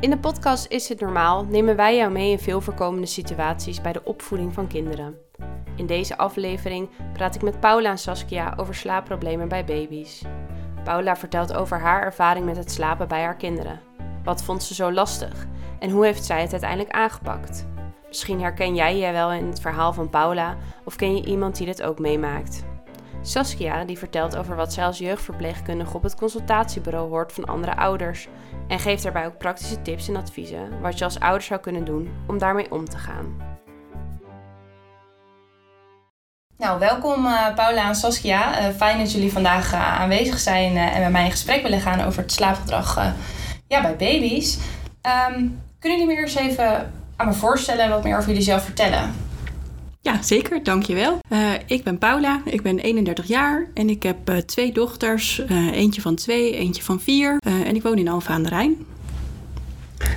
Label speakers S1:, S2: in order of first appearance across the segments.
S1: In de podcast Is het normaal nemen wij jou mee in veel voorkomende situaties bij de opvoeding van kinderen. In deze aflevering praat ik met Paula en Saskia over slaapproblemen bij baby's. Paula vertelt over haar ervaring met het slapen bij haar kinderen. Wat vond ze zo lastig en hoe heeft zij het uiteindelijk aangepakt? Misschien herken jij je wel in het verhaal van Paula of ken je iemand die dit ook meemaakt. Saskia die vertelt over wat zij als jeugdverpleegkundige op het consultatiebureau hoort van andere ouders en geeft daarbij ook praktische tips en adviezen wat je als ouder zou kunnen doen om daarmee om te gaan. Nou, welkom uh, Paula en Saskia. Uh, fijn dat jullie vandaag uh, aanwezig zijn en met mij in gesprek willen gaan over het slaapgedrag ja, bij baby's. Um, kunnen jullie me eerst even aan me voorstellen en wat meer over jullie zelf vertellen?
S2: Ja, zeker. Dankjewel. Uh, ik ben Paula, ik ben 31 jaar en ik heb uh, twee dochters. Uh, eentje van twee, eentje van vier. en ik woon in Alphen aan de Rijn.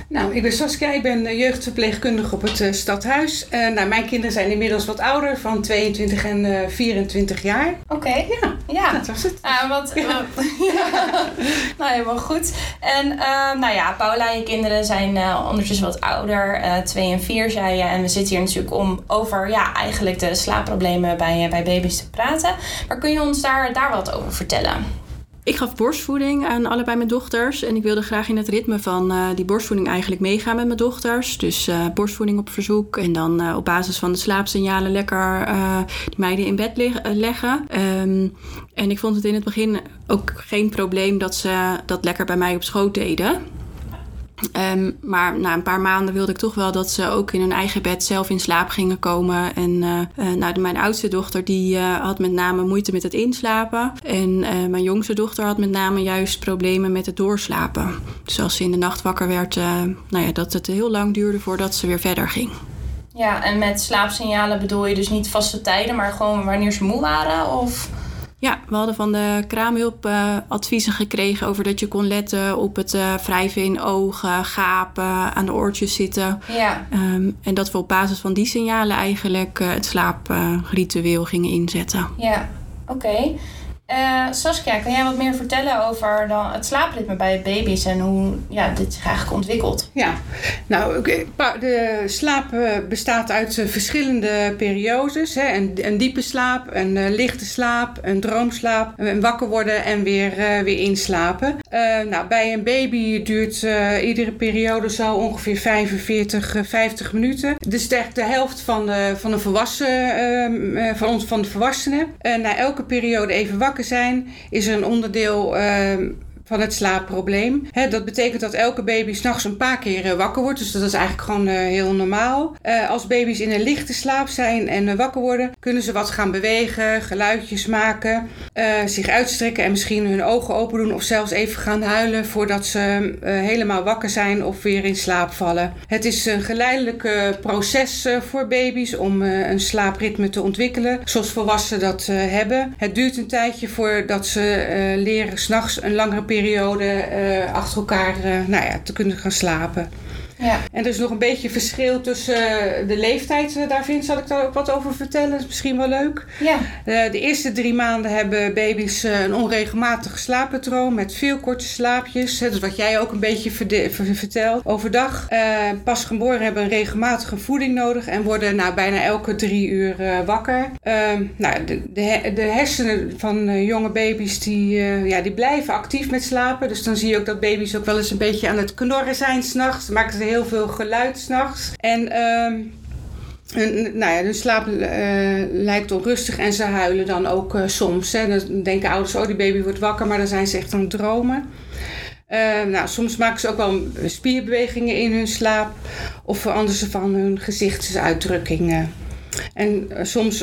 S3: Nou, ik ben Saskia, ik ben jeugdverpleegkundige op het stadhuis. nou, mijn kinderen zijn inmiddels wat ouder, van 22 en 24 jaar.
S1: Oké. Ja, ja, dat was het. Uh, wat, ja. wat nou, helemaal goed. En uh, nou ja, Paula en je kinderen zijn uh, ondertussen wat ouder. twee en vier, zei je. En we zitten hier natuurlijk om over ja, eigenlijk de slaapproblemen bij, bij baby's te praten. Maar kun je ons daar, daar wat over vertellen?
S2: Ik gaf borstvoeding aan allebei mijn dochters. En ik wilde graag in het ritme van uh, die borstvoeding eigenlijk meegaan met mijn dochters. Dus uh, borstvoeding op verzoek. En dan uh, op basis van de slaapsignalen lekker die meiden in bed leggen. Um, en ik vond het in het begin ook geen probleem dat ze dat lekker bij mij op schoot deden. Um, maar na een paar maanden wilde ik toch wel dat ze ook in hun eigen bed zelf in slaap gingen komen. En uh, uh, nou, mijn oudste dochter die uh, had met name moeite met het inslapen. En mijn jongste dochter had met name juist problemen met het doorslapen. Dus als ze in de nacht wakker werd, nou ja, dat het heel lang duurde voordat ze weer verder ging.
S1: Ja, en met slaapsignalen bedoel je dus niet vaste tijden, maar gewoon wanneer ze moe waren? Of...
S2: Ja, we hadden van de kraamhulp uh, adviezen gekregen over dat je kon letten op het uh, wrijven in ogen, gapen, aan de oortjes zitten. Ja. Um, en dat we op basis van die signalen eigenlijk uh, het slaapritueel gingen inzetten.
S1: Ja, oké. Okay. Uh, Saskia, kan jij wat meer vertellen over dan het slaapritme bij baby's en hoe ja, dit zich eigenlijk ontwikkelt?
S3: Ja, nou, de slaap bestaat uit verschillende periodes. Hè. Een, diepe slaap, een lichte slaap, een droomslaap, wakker worden en weer, weer inslapen. nou, bij een baby duurt iedere periode zo ongeveer 45, 50 minuten. Dus echt de helft van de, van de volwassen, van van de volwassenen. na elke periode even wakker zijn, is een onderdeel ehm, van het slaapprobleem. dat betekent dat elke baby s'nachts een paar keer eh, wakker wordt. Dus dat is eigenlijk gewoon uh, heel normaal. Uh, als baby's in een lichte slaap zijn en wakker worden, kunnen ze wat gaan bewegen, geluidjes maken, zich uitstrekken en misschien hun ogen open doen of zelfs even gaan huilen voordat ze helemaal wakker zijn of weer in slaap vallen. Het is een geleidelijk proces voor baby's om een slaapritme te ontwikkelen, zoals volwassenen dat hebben. Het duurt een tijdje voordat ze leren s'nachts een langere periode periode uh, achter elkaar uh, nou ja, te kunnen gaan slapen. Ja. En er is nog een beetje verschil tussen uh, de leeftijd. daar vind zal ik daar ook wat over vertellen. Dat is misschien wel leuk. Ja. de eerste drie maanden hebben baby's een onregelmatig slaappatroon met veel korte slaapjes. Dat is wat jij ook een beetje vertelt. Overdag pas geboren hebben een regelmatige voeding nodig en worden nou, bijna elke drie uur wakker. Ehm, nou, de, de, de, hersenen van jonge baby's die, ja, die blijven actief met slapen. Dus dan zie je ook dat baby's ook wel eens een beetje aan het knorren zijn s'nachts. Maken ze heel veel geluid s'nachts. En... Um, nou ja, hun slaap uh, lijkt onrustig en ze huilen dan ook uh, soms. Hè. Dan denken ouders, oh die baby wordt wakker, maar dan zijn ze echt aan het dromen. Uh, nou, soms maken ze ook wel spierbewegingen in hun slaap of veranderen ze van hun gezichtsuitdrukkingen. En soms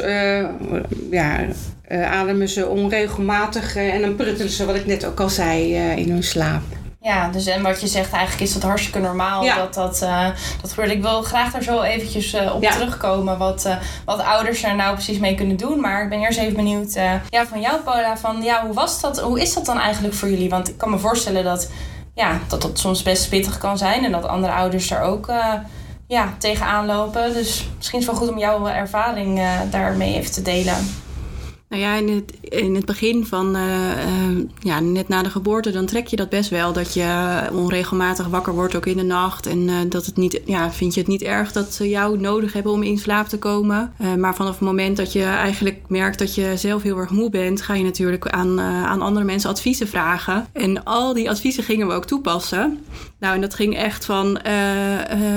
S3: ja, ademen ze onregelmatig en dan pruttelen ze, wat ik net ook al zei, in hun slaap.
S1: Ja, dus en wat je zegt, eigenlijk is dat hartstikke normaal dat dat, uh, dat gebeurt. Ik wil graag daar zo eventjes uh, op terugkomen, wat, uh, wat ouders er nou precies mee kunnen doen. Maar ik ben eerst even benieuwd ja, van jou, Paula, van ja, hoe was dat? Hoe is dat dan eigenlijk voor jullie? Want ik kan me voorstellen dat ja, dat, dat soms best pittig kan zijn en dat andere ouders er ook ja, tegenaan lopen. Dus misschien is het wel goed om jouw ervaring daarmee even te delen.
S2: Nou ja, in het in het begin van, eh, eh, ja, net na de geboorte, dan trek je dat best wel. Dat je onregelmatig wakker wordt, ook in de nacht. En dat het niet, ja, vind je het niet erg dat ze jou nodig hebben om in slaap te komen. maar vanaf het moment dat je eigenlijk merkt dat je zelf heel erg moe bent, ga je natuurlijk aan, aan andere mensen adviezen vragen. En al die adviezen gingen we ook toepassen. Nou, en dat ging echt van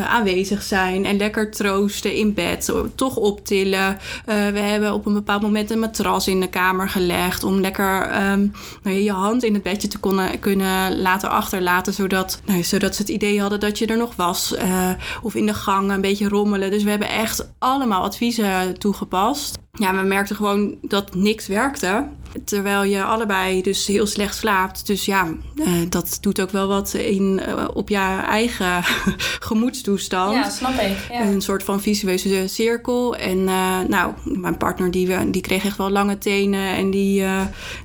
S2: aanwezig zijn en lekker troosten in bed, toch optillen. we hebben op een bepaald moment een matras in de kamer gelegd. Om lekker um, nou, je hand in het bedje te kunnen, kunnen laten achterlaten. Zodat, nou, zodat ze het idee hadden dat je er nog was. Uh, of in de gang een beetje rommelen. Dus we hebben echt allemaal adviezen toegepast. Ja, we merkten gewoon dat niks werkte. Terwijl je allebei dus heel slecht slaapt. Dus ja, uh, dat doet ook wel wat in, uh, op je eigen gemoedstoestand.
S1: Ja, snap ik. Ja.
S2: Een soort van visueuze cirkel. En uh, nou, mijn partner die, die kreeg echt wel lange tenen. En die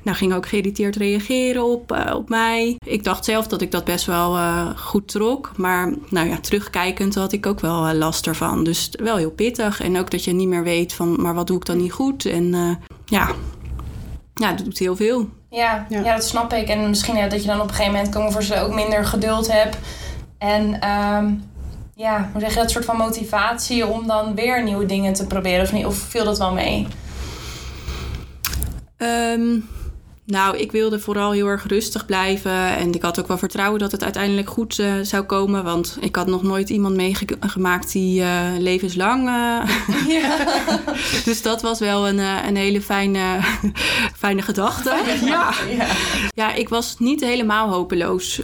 S2: nou, ging ook geïrriteerd reageren op, op mij. Ik dacht zelf dat ik dat best wel goed trok. Maar nou ja, terugkijkend had ik ook wel last ervan. Dus wel heel pittig. En ook dat je niet meer weet van, maar wat doe ik dan niet goed? En ja, ja, dat doet heel veel.
S1: Ja, ja. ja dat snap ik. En misschien dat je dan op een gegeven moment komen voor ze ook minder geduld hebt. En um, ja, hoe zeg je dat soort van motivatie om dan weer nieuwe dingen te proberen? Of, niet, of viel dat wel mee?
S2: Um, nou, ik wilde vooral heel erg rustig blijven. En ik had ook wel vertrouwen dat het uiteindelijk goed uh, zou komen. Want ik had nog nooit iemand meegemaakt die uh, levenslang. Uh... Ja. dus dat was wel een, een hele fijne, fijne gedachte. Ja. ja. Ja. ik was niet helemaal hopeloos.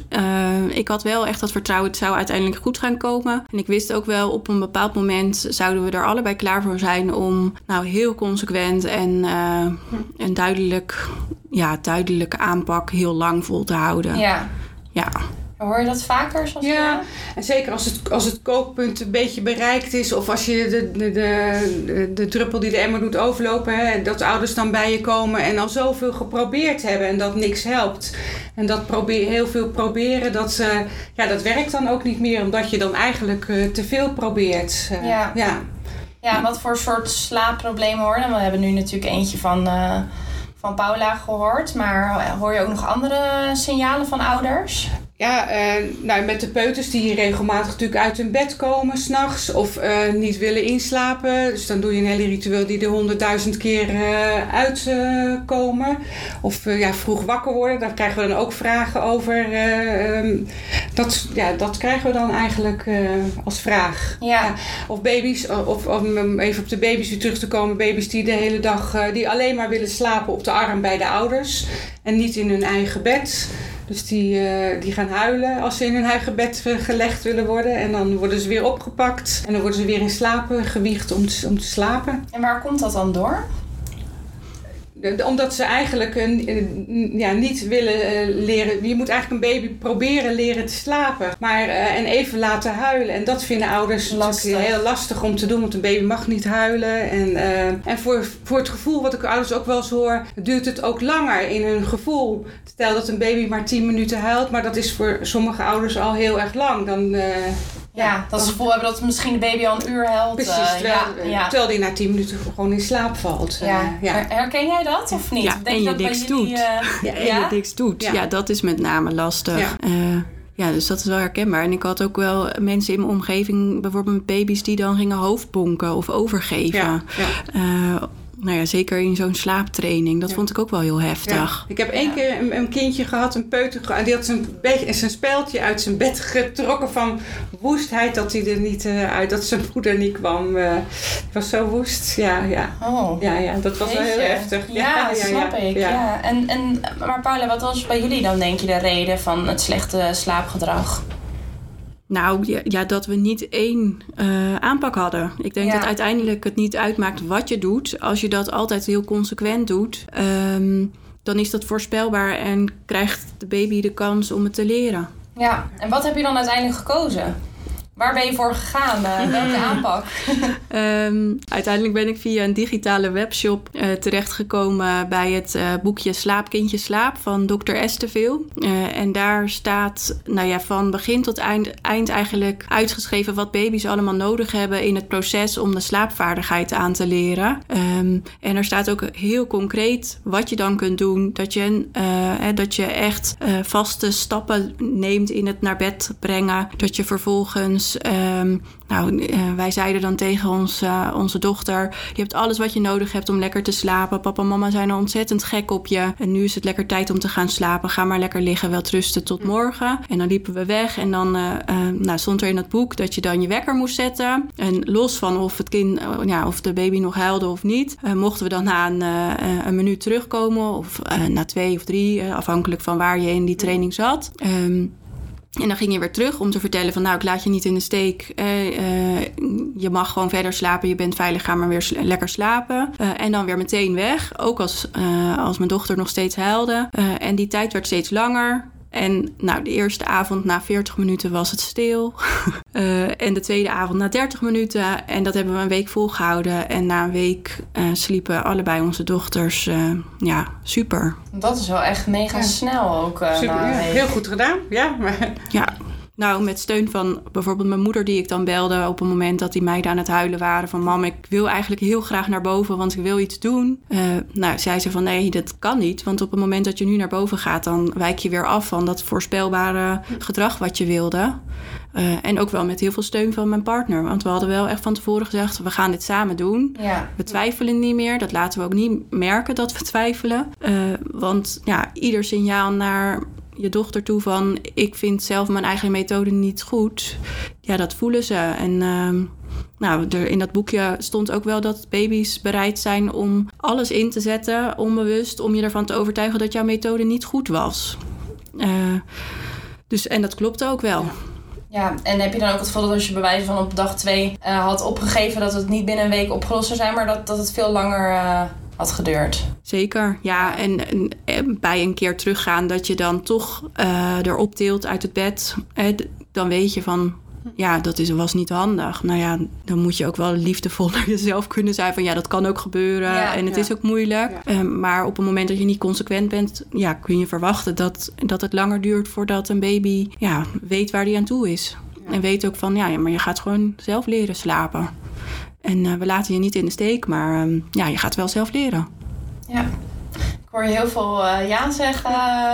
S2: ik had wel echt dat vertrouwen, het zou uiteindelijk goed gaan komen. En ik wist ook wel, op een bepaald moment zouden we er allebei klaar voor zijn om nou heel consequent en, en duidelijk ja, duidelijke aanpak heel lang vol te houden.
S1: Ja.
S2: Ja.
S1: Hoor je dat vaker? Zoals
S3: ja, en zeker als het, als het kookpunt een beetje bereikt is, of als je de, de, de, de, druppel die de emmer doet overlopen, hè, dat ouders dan bij je komen en al zoveel geprobeerd hebben en dat niks helpt. En dat probeer, heel veel proberen, dat, uh, ja, dat werkt dan ook niet meer, omdat je dan eigenlijk uh, te veel probeert.
S1: Uh, ja. ja. Ja, wat voor soort slaapproblemen hoor? we hebben nu natuurlijk eentje van van Paula gehoord. Maar hoor je ook nog andere signalen van ouders?
S3: Ja, uh, nou, met de peuters die regelmatig natuurlijk uit hun bed komen s'nachts of uh, niet willen inslapen. Dus dan doe je een hele ritueel die er honderdduizend keer uh, uitkomen. of ja, vroeg wakker worden, daar krijgen we dan ook vragen over. Um, dat, ja, dat krijgen we dan eigenlijk als vraag.
S1: Ja. ja.
S3: Of baby's, of om even op de baby's weer terug te komen. Baby's die de hele dag, die alleen maar willen slapen op de arm bij de ouders. En niet in hun eigen bed. Dus die, uh, die gaan huilen als ze in hun eigen bed gelegd willen worden. En dan worden ze weer opgepakt. En dan worden ze weer in slapen gewiegd om te, om te slapen.
S1: En waar komt dat dan door?
S3: Omdat ze eigenlijk een, ja, niet willen eh, leren. Je moet eigenlijk een baby proberen leren te slapen. Maar, en even laten huilen. En dat vinden ouders lastig. heel lastig om te doen. Want een baby mag niet huilen. En, uh, en voor, voor het gevoel wat ik ouders ook wel eens hoor. Duurt het ook langer in hun gevoel. Stel dat een baby maar 10 minuten huilt. Maar dat is voor sommige ouders al heel erg lang. Dan
S1: ja, dat ze het gevoel hebben dat misschien de baby al een uur helpt.
S3: Precies, eh, terwijl, ja, terwijl die na tien minuten gewoon in slaap valt.
S1: Ja. Uh, ja. Herken jij dat of niet?
S2: Ja, Denk en je niks doet. Uh, ja, en je niks doet. Ja. dat is met name lastig. Ja. ja, dus dat is wel herkenbaar. En ik had ook wel mensen in mijn omgeving, bijvoorbeeld met baby's, die dan gingen hoofdbonken of overgeven. Nou ja, zeker in zo'n slaaptraining. Dat vond ik ook wel heel heftig.
S3: Ik heb één keer een, een, kindje gehad, een peuter, die had zijn, zijn speeltje uit zijn bed getrokken van woestheid dat hij er niet uh, uit, dat zijn moeder niet kwam. Uh, was zo woest. Ja, ja.
S1: Oh.
S3: Ja, ja, dat was wel heel heftig.
S1: Ja, ja, snap ik. Ja. En, en, maar Paula, wat was bij jullie dan denk je de reden van het slechte slaapgedrag?
S2: Nou ja, dat we niet één uh, aanpak hadden. Ik denk dat uiteindelijk het niet uitmaakt wat je doet. Als je dat altijd heel consequent doet, um, dan is dat voorspelbaar en krijgt de baby de kans om het te leren.
S1: Ja, en wat heb je dan uiteindelijk gekozen? Waar ben je voor gegaan? Uh, welke aanpak?
S2: um, uiteindelijk ben ik via een digitale webshop uh, terechtgekomen bij het uh, boekje Slaap, Kindje, Slaap van Dr. Esteveel. en daar staat nou ja, van begin tot eind, eind eigenlijk uitgeschreven wat baby's allemaal nodig hebben in het proces om de slaapvaardigheid aan te leren. Um, en er staat ook heel concreet wat je dan kunt doen. Dat je, dat je echt vaste stappen neemt in het naar bed brengen. Dat je vervolgens um, nou, uh, wij zeiden dan tegen ons, uh, onze dochter: Je hebt alles wat je nodig hebt om lekker te slapen. Papa en mama zijn er ontzettend gek op je. En nu is het lekker tijd om te gaan slapen. Ga maar lekker liggen, wel rusten tot morgen. En dan liepen we weg. En dan uh, nou, stond er in het boek dat je dan je wekker moest zetten. En los van of het kind, ja, of de baby nog huilde of niet, mochten we dan na een, een minuut terugkomen. Of na twee of drie, afhankelijk van waar je in die training zat. Um, en dan ging je weer terug om te vertellen van nou, ik laat je niet in de steek. Eh, uh, je mag gewoon verder slapen. Je bent veilig, ga maar weer lekker slapen. Uh, en dan weer meteen weg. Ook als, als mijn dochter nog steeds huilde. en die tijd werd steeds langer. En nou, de eerste avond na 40 minuten was het stil. uh, en de tweede avond na 30 minuten. En dat hebben we een week volgehouden. En na een week uh, sliepen allebei onze dochters uh, ja, super.
S1: Dat is wel echt mega ja. snel ook.
S3: super, ja, heel goed gedaan. Ja, maar...
S2: ja. Nou, met steun van bijvoorbeeld mijn moeder, die ik dan belde op een moment dat die meiden aan het huilen waren. Van mam, ik wil eigenlijk heel graag naar boven, want ik wil iets doen. Uh, nou, zei ze van nee, dat kan niet. Want op het moment dat je nu naar boven gaat, dan wijk je weer af van dat voorspelbare gedrag wat je wilde. Uh, en ook wel met heel veel steun van mijn partner. Want we hadden wel echt van tevoren gezegd: we gaan dit samen doen.
S1: Ja.
S2: We twijfelen niet meer. Dat laten we ook niet merken dat we twijfelen. Uh, want ja, ieder signaal naar je dochter toe van ik vind zelf mijn eigen methode niet goed. Ja, dat voelen ze. En uh, nou, er, in dat boekje stond ook wel dat baby's bereid zijn om alles in te zetten, onbewust, om je ervan te overtuigen dat jouw methode niet goed was. Uh, dus, en dat klopt ook wel.
S1: Ja, en heb je dan ook het gevoel dat als je bewijzen van op dag twee uh, had opgegeven dat het niet binnen een week opgelost zou zijn, maar dat, dat het veel langer uh, had geduurd.
S2: Zeker, ja. En, en, en, bij een keer teruggaan dat je dan toch uh, erop tilt uit het bed. Eh, dan weet je van, ja, dat is, was niet handig. Nou ja, dan moet je ook wel liefdevol naar jezelf kunnen zijn. Van ja, dat kan ook gebeuren ja, en het ja. is ook moeilijk. Ja. Uh, maar op het moment dat je niet consequent bent, ja, kun je verwachten dat, dat het langer duurt voordat een baby ja, weet waar hij aan toe is. En weet ook van, ja, maar je gaat gewoon zelf leren slapen. En uh, we laten je niet in de steek, maar uh, ja, je gaat wel zelf leren.
S1: Ja. Hoor je heel veel uh, ja zeggen,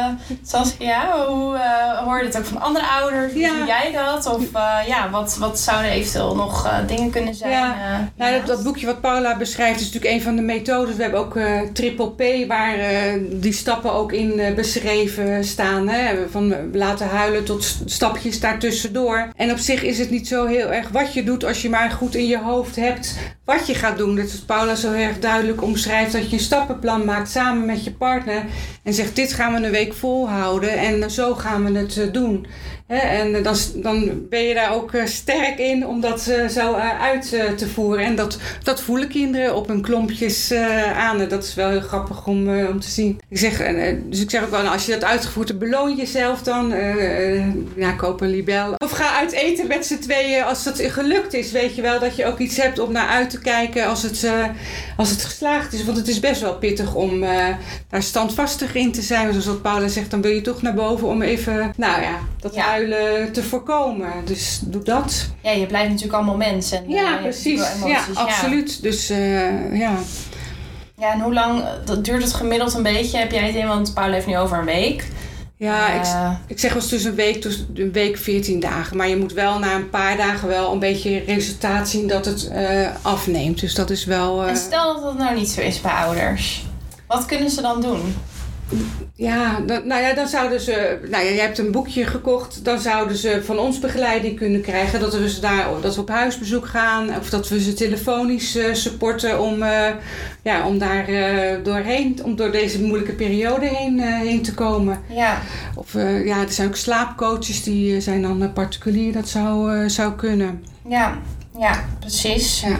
S1: Saskia. Hoe uh, hoor je dit ook van andere ouders? Hoe ja. jij dat? Of ja, wat, wat zouden eventueel nog dingen kunnen zijn?
S3: Ja. nou, dat, dat, boekje wat Paula beschrijft is natuurlijk een van de methodes. We hebben ook Triple P, waar die stappen ook in beschreven staan. Hè? Van laten huilen tot stapjes daartussendoor. En op zich is het niet zo heel erg wat je doet als je maar goed in je hoofd hebt wat je gaat doen. Dat is Paula zo erg duidelijk omschrijft. Dat je een stappenplan maakt samen met je partner. En zegt dit gaan we een week volhouden. En zo gaan we het doen. En dan, dan ben je daar ook sterk in om dat zo uit te voeren. En dat, dat voelen kinderen op hun klompjes aan. En dat is wel heel grappig om, om te zien. Ik zeg, dus ik zeg ook wel, als je dat uitgevoerd hebt, beloon jezelf dan. ja, koop een libel. Of ga uit eten met z'n tweeën als dat gelukt is. Weet je wel dat je ook iets hebt om naar uit te kijken als het, als het geslaagd is. Want het is best wel pittig om daar standvastig in te zijn. Zoals wat Paula zegt, dan wil je toch naar boven om even, nou ja, dat ja te voorkomen. Dus doe dat.
S1: Ja, je blijft natuurlijk allemaal mens. En,
S3: ja, uh, precies. Ja, absoluut. Ja. Dus uh, ja.
S1: Ja, en hoe lang dat duurt het gemiddeld een beetje? Heb jij het in? Want Paul heeft nu over een week.
S3: Ja, uh, ik, ik zeg wel tussen een week, tussen een week 14 dagen. Maar je moet wel na een paar dagen wel een beetje resultaat zien dat het afneemt. Dus dat is wel.
S1: En stel dat dat nou niet zo is bij ouders. Wat kunnen ze dan doen?
S3: Ja, dan, nou ja, dan zouden ze. Nou ja, jij hebt een boekje gekocht. Dan zouden ze van ons begeleiding kunnen krijgen. Dat we, ze daar, dat we op huisbezoek gaan. Of dat we ze telefonisch uh, supporten om, uh, ja, om daar uh, doorheen. Om door deze moeilijke periode heen, heen te komen.
S1: Ja.
S3: Of ja, er zijn ook slaapcoaches die zijn dan particulier. Dat zou, zou kunnen.
S1: Ja, ja precies.
S3: Ja.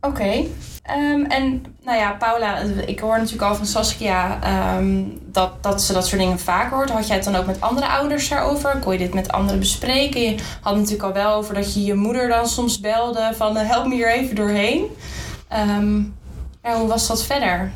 S1: Oké. Okay. Ehm, en nou ja, Paula, ik hoor natuurlijk al van Saskia ehm, dat, dat ze dat soort dingen vaker hoort. Had jij het dan ook met andere ouders daarover? Kon je dit met anderen bespreken? Je had natuurlijk al wel over dat je je moeder dan soms belde van eh, help me hier even doorheen. Ja, hoe was dat verder?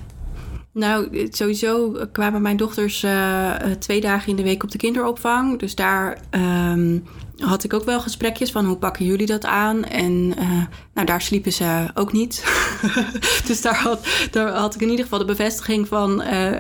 S2: Nou, sowieso kwamen mijn dochters uh, twee dagen in de week op de kinderopvang. Dus daar um, had ik ook wel gesprekjes van hoe pakken jullie dat aan? En uh, nou, daar sliepen ze ook niet. dus daar had, daar had ik in ieder geval de bevestiging van, uh,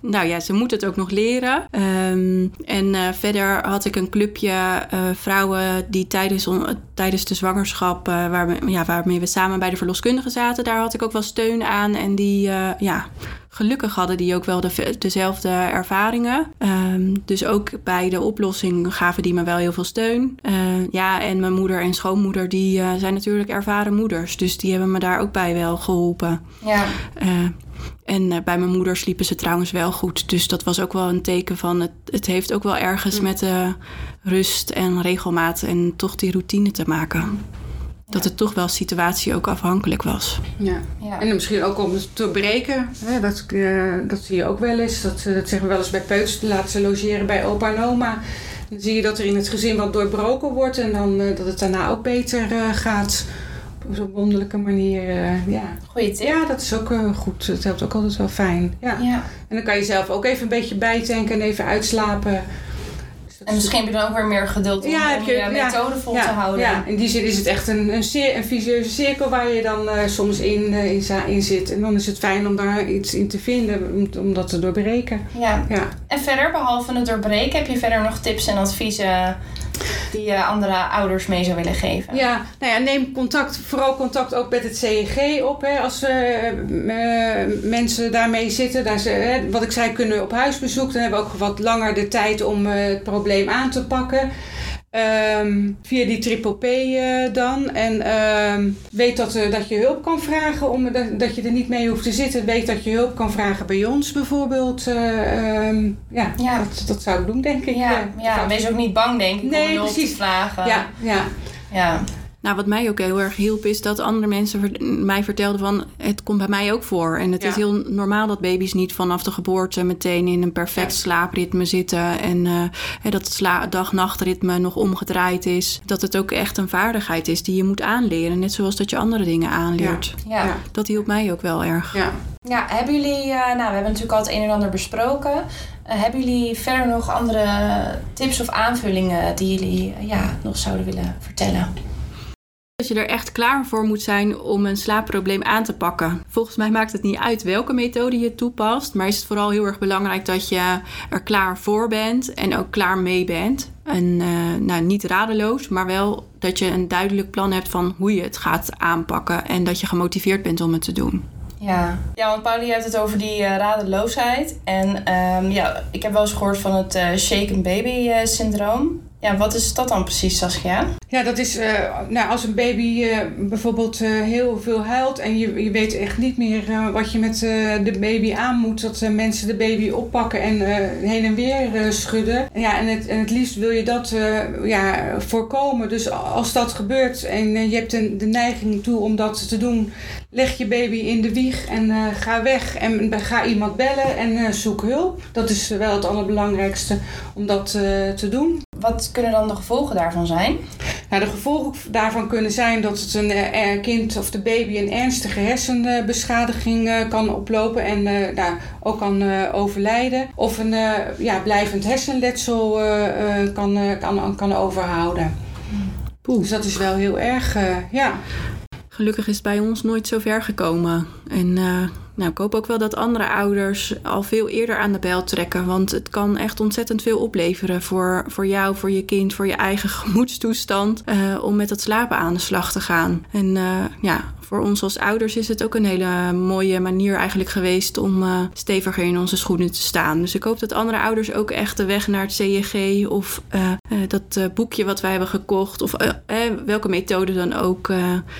S2: nou ja, ze moeten het ook nog leren. Um, en verder had ik een clubje vrouwen die tijdens, tijdens de zwangerschap, waar, ja, waarmee we samen bij de verloskundige zaten, daar had ik ook wel steun aan. En die, ja, gelukkig hadden die ook wel de, dezelfde ervaringen. Um, dus ook bij de oplossing gaven die me wel heel veel steun. Uh, ja, en mijn moeder en schoonmoeder, die uh, zijn natuurlijk ervaren moeders. Dus die hebben me daar ook bij wel geholpen.
S1: Ja.
S2: Uh, en bij mijn moeder sliepen ze trouwens wel goed. Dus dat was ook wel een teken van het, het heeft ook wel ergens mm. met de rust en regelmaat en toch die routine te maken dat het toch wel situatie ook afhankelijk was.
S3: Ja, ja. en misschien ook om het te breken. Hè, dat, uh, dat zie je ook wel eens. Dat, dat zeggen we wel eens bij peuters. Laten ze logeren bij opa en oma. Dan zie je dat er in het gezin wat doorbroken wordt. En dan uh, dat het daarna ook beter uh, gaat. Op zo'n wonderlijke manier. ja.
S1: Goeie tip.
S3: Ja, dat is ook goed. Het helpt ook altijd wel fijn. Ja.
S1: ja.
S3: En dan kan je zelf ook even een beetje bijtanken en even uitslapen.
S1: En misschien heb je dan ook weer meer geduld om, ja, heb je, je methode vol te houden.
S3: Ja, in die zin is het echt een, een, zeer, een cirkel waar je dan uh, soms in, uh, in, in, zit. En dan is het fijn om daar iets in te vinden, om, om dat te doorbreken.
S1: Ja.
S3: ja.
S1: En verder, behalve het doorbreken, heb je verder nog tips en adviezen die je andere ouders mee zou willen geven?
S3: Ja, nou ja, neem contact, vooral contact ook met het CEG op. Hè, als uh, mensen daarmee zitten. Ze, hè, wat ik zei, kunnen op huisbezoek. Dan hebben we ook wat langer de tijd om het probleem aan te pakken. Um, via die triple P uh, dan. En um, weet dat, uh, dat je hulp kan vragen, om, dat, dat je er niet mee hoeft te zitten. Weet dat je hulp kan vragen bij ons bijvoorbeeld. Uh, um, ja, ja. Dat, dat zou ik doen, denk ik.
S1: Ja, ja. wees ook niet bang, denk ik, nee, om hulp precies. te vragen.
S3: Ja, ja.
S1: ja.
S2: Nou, wat mij ook heel erg hielp, is dat andere mensen mij vertelden van het komt bij mij ook voor. En het ja. is heel normaal dat baby's niet vanaf de geboorte meteen in een perfect ja. slaapritme zitten. En uh, dat het dag-nachtritme nog omgedraaid is. Dat het ook echt een vaardigheid is die je moet aanleren. Net zoals dat je andere dingen aanleert.
S1: Ja. ja.
S2: Dat hielp mij ook wel erg.
S3: Ja.
S1: Ja, hebben jullie, uh, nou, we hebben natuurlijk al het een en ander besproken. Uh, hebben jullie verder nog andere tips of aanvullingen die jullie ja, nog zouden willen vertellen?
S2: Dat je er echt klaar voor moet zijn om een slaapprobleem aan te pakken. Volgens mij maakt het niet uit welke methode je toepast, maar is het vooral heel erg belangrijk dat je er klaar voor bent en ook klaar mee bent. En uh, nou, niet radeloos, maar wel dat je een duidelijk plan hebt van hoe je het gaat aanpakken en dat je gemotiveerd bent om het te doen.
S1: Ja, ja want Paulie heeft het over die uh, radeloosheid. En um, ja, ik heb wel eens gehoord van het uh, shaken baby syndroom. Ja, wat is dat dan precies, Saskia?
S3: Ja, dat is uh, nou, als een baby uh, bijvoorbeeld uh, heel veel huilt en je, je weet echt niet meer wat je met de baby aan moet. Dat mensen de baby oppakken en heen en weer schudden. Ja, en het, en het liefst wil je dat ja, voorkomen. Dus als dat gebeurt en je hebt de, de neiging toe om dat te doen, leg je baby in de wieg en ga weg en ga iemand bellen en zoek hulp. Dat is wel het allerbelangrijkste om dat te doen.
S1: Wat kunnen dan de gevolgen daarvan zijn?
S3: Nou, de gevolgen daarvan kunnen zijn dat het een uh, kind of de baby een ernstige hersenbeschadiging uh, kan oplopen en uh, nou, ook kan overlijden. Of een ja, blijvend hersenletsel kan, kan, kan overhouden. Poeh. Dus dat is wel heel erg, ja.
S2: Gelukkig is het bij ons nooit zo ver gekomen. En nou, ik hoop ook wel dat andere ouders al veel eerder aan de bel trekken. Want het kan echt ontzettend veel opleveren voor, voor jou, voor je kind, voor je eigen gemoedstoestand. Uh, om met het slapen aan de slag te gaan. En uh, ja, voor ons als ouders is het ook een hele mooie manier eigenlijk geweest om uh, steviger in onze schoenen te staan. Dus ik hoop dat andere ouders ook echt de weg naar het CEG of dat boekje wat wij hebben gekocht, of welke methode dan ook,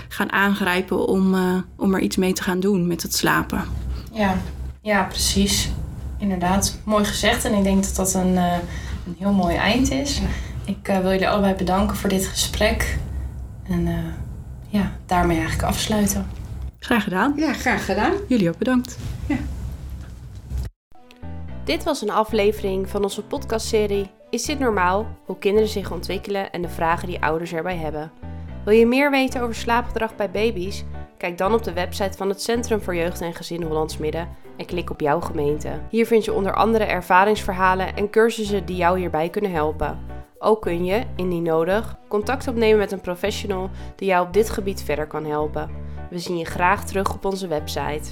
S2: gaan aangrijpen om, om er iets mee te gaan doen met het slapen.
S1: Ja, ja precies. Inderdaad, mooi gezegd. En ik denk dat dat een, een heel mooi eind is. Ik wil jullie allebei bedanken voor dit gesprek. En uh, ja, daarmee eigenlijk afsluiten.
S2: Graag gedaan.
S3: Ja, graag gedaan.
S2: Jullie ook bedankt.
S4: Dit was een aflevering van onze podcastserie Is dit normaal? Hoe kinderen zich ontwikkelen en de vragen die ouders erbij hebben. Wil je meer weten over slaapgedrag bij baby's? Kijk dan op de website van het Centrum voor Jeugd en Gezin Hollands Midden en klik op jouw gemeente. Hier vind je onder andere ervaringsverhalen en cursussen die jou hierbij kunnen helpen. Ook kun je, indien nodig, contact opnemen met een professional die jou op dit gebied verder kan helpen. We zien je graag terug op onze website.